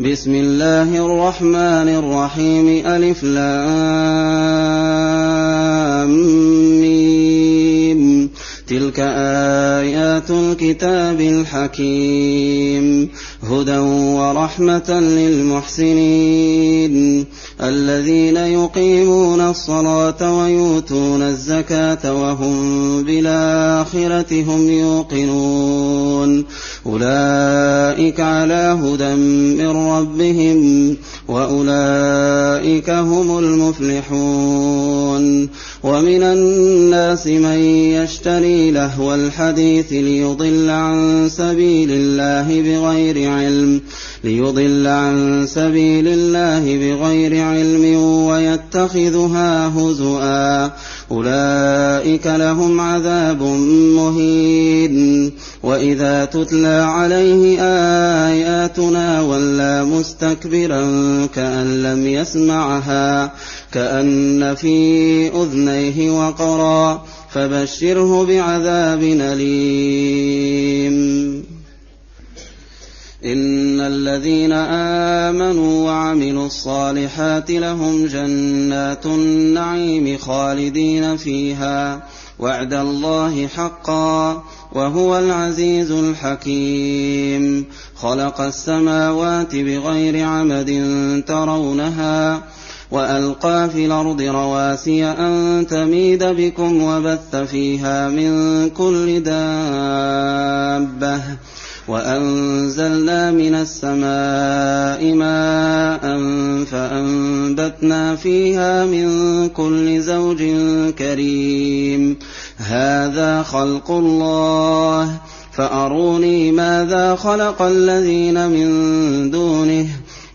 بسم الله الرحمن الرحيم. ألف لام تلك آيات الكتاب الحكيم. هدى ورحمة للمحسنين. الذين يقيمون الصلاة ويؤتون الزكاة وهم بالآخرة هم يوقنون. أولئك على هدى من ربهم وأولئك هم المفلحون. ومن الناس من يشتري لهو الحديث ليضل عن سبيل الله بغير علم ليضل عن سبيل الله بغير علم ويتخذها هزؤا. أولئك لهم عذاب مهين. وإذا تتلى عليه آياتنا ولى مستكبرا كأن لم يسمعها كأن في أذنيه وقرا فبشره بعذاب أليم. إن الذين آمنوا وعملوا الصالحات لهم جنات النعيم خالدين فيها وعد الله حقا وهو العزيز الحكيم. خلق السماوات بغير عمد ترونها وألقى في الأرض رواسي أن تميد بكم وبث فيها من كل دابة وأنزلنا من السماء ماء فأنبتنا فيها من كل زوج كريم. هذا خلق الله. فأروني ماذا خلق الذين من دونه.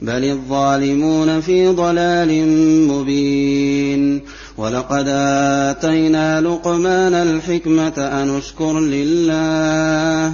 بل الظالمون في ضلال مبين. ولقد آتينا لقمان الحكمة أن اشكر لله.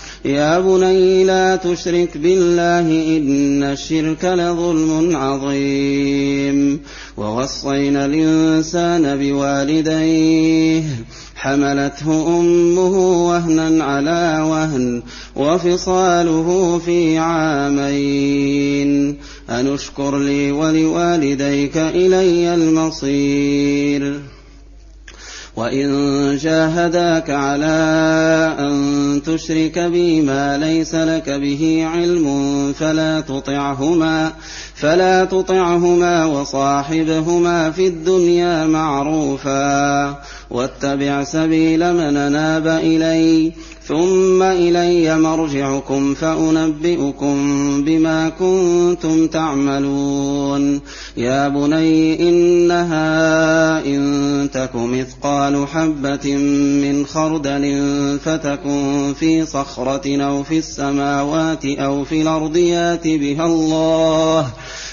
يا بني لا تشرك بالله إن الشرك لظلم عظيم ووصينا الإنسان بوالديه حملته أمه وهنا على وهن وفصاله في عامين أن اشكر لي ولوالديك إلي المصير وإن جاهداك على أن تشرك بي ما ليس لك به علم فلا تطعهما فلا تطعهما وصاحبهما في الدنيا معروفا واتبع سبيل من أناب إلي ثم إلي مرجعكم فأنبئكم بما كنتم تعملون يا بني إنها إن تك مثقال حبة من خردل فتكن في صخرة أو في السماوات أو في الأرض يات بها الله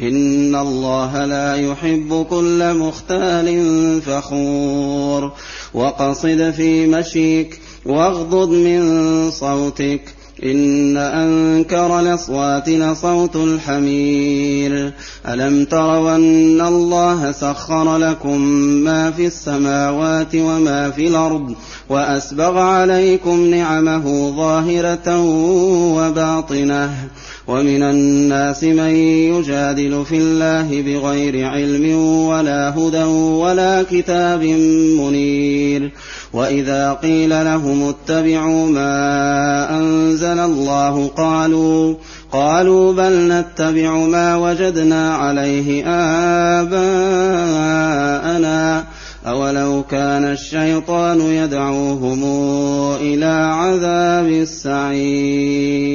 إن الله لا يحب كل مختال فخور وقصد في مشيك واغضض من صوتك إن أنكر الأصوات لصوت الحمير ألم تروا أن الله سخر لكم ما في السماوات وما في الأرض وأسبغ عليكم نعمه ظاهرة وباطنة ومن الناس من يجادل في الله بغير علم ولا هدى ولا كتاب منير. وإذا قيل لهم اتبعوا ما أنزل الله قالوا قالوا بل نتبع ما وجدنا عليه آباءنا. أولو كان الشيطان يدعوهم إلى عذاب السعير.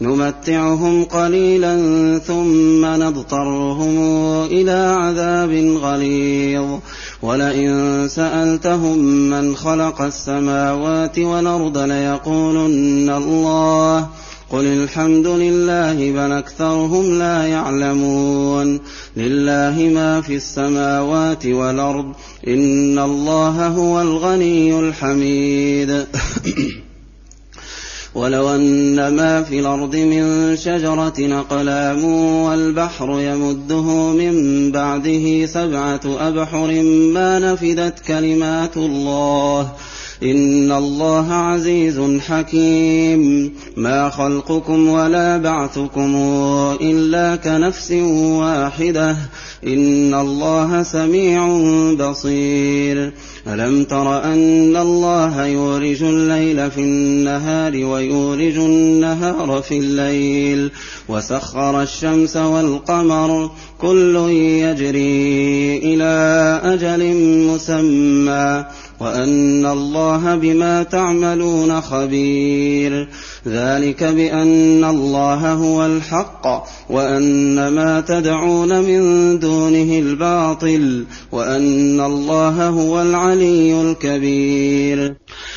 نمتعهم قليلا ثم نضطرهم إلى عذاب غليظ. ولئن سألتهم من خلق السماوات والأرض ليقولن الله. قل الحمد لله بل أكثرهم لا يعلمون. لله ما في السماوات والأرض إن الله هو الغني الحميد. ولو أن ما في الأرض من شجرة أقلام والبحر يمده من بعده سبعة أبحر ما نفدت كلمات الله إن الله عزيز حكيم. ما خلقكم ولا بعثكم إلا كنفس واحدة. إن الله سميع بصير. ألم تر أن الله يولج الليل في النهار ويولج النهار في الليل. وسخر الشمس والقمر. كل يجري إلى أجل مسمى. وأن الله بما تعملون خبير. ذلك بأن الله هو الحق وأن ما تدعون من دونه الباطل وأن الله هو العلي الكبير.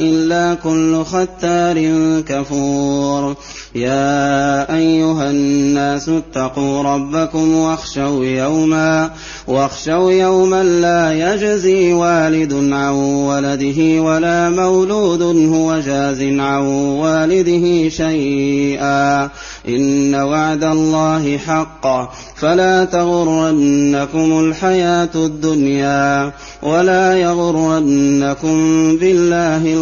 إلا كل ختار كفور. يا أيها الناس اتقوا ربكم واخشوا يوما واخشوا يوما لا يجزي والد عن ولده ولا مولود هو جاز عن والده شيئا. إن وعد الله حق. فلا تغرنكم الحياة الدنيا ولا يغرنكم بالله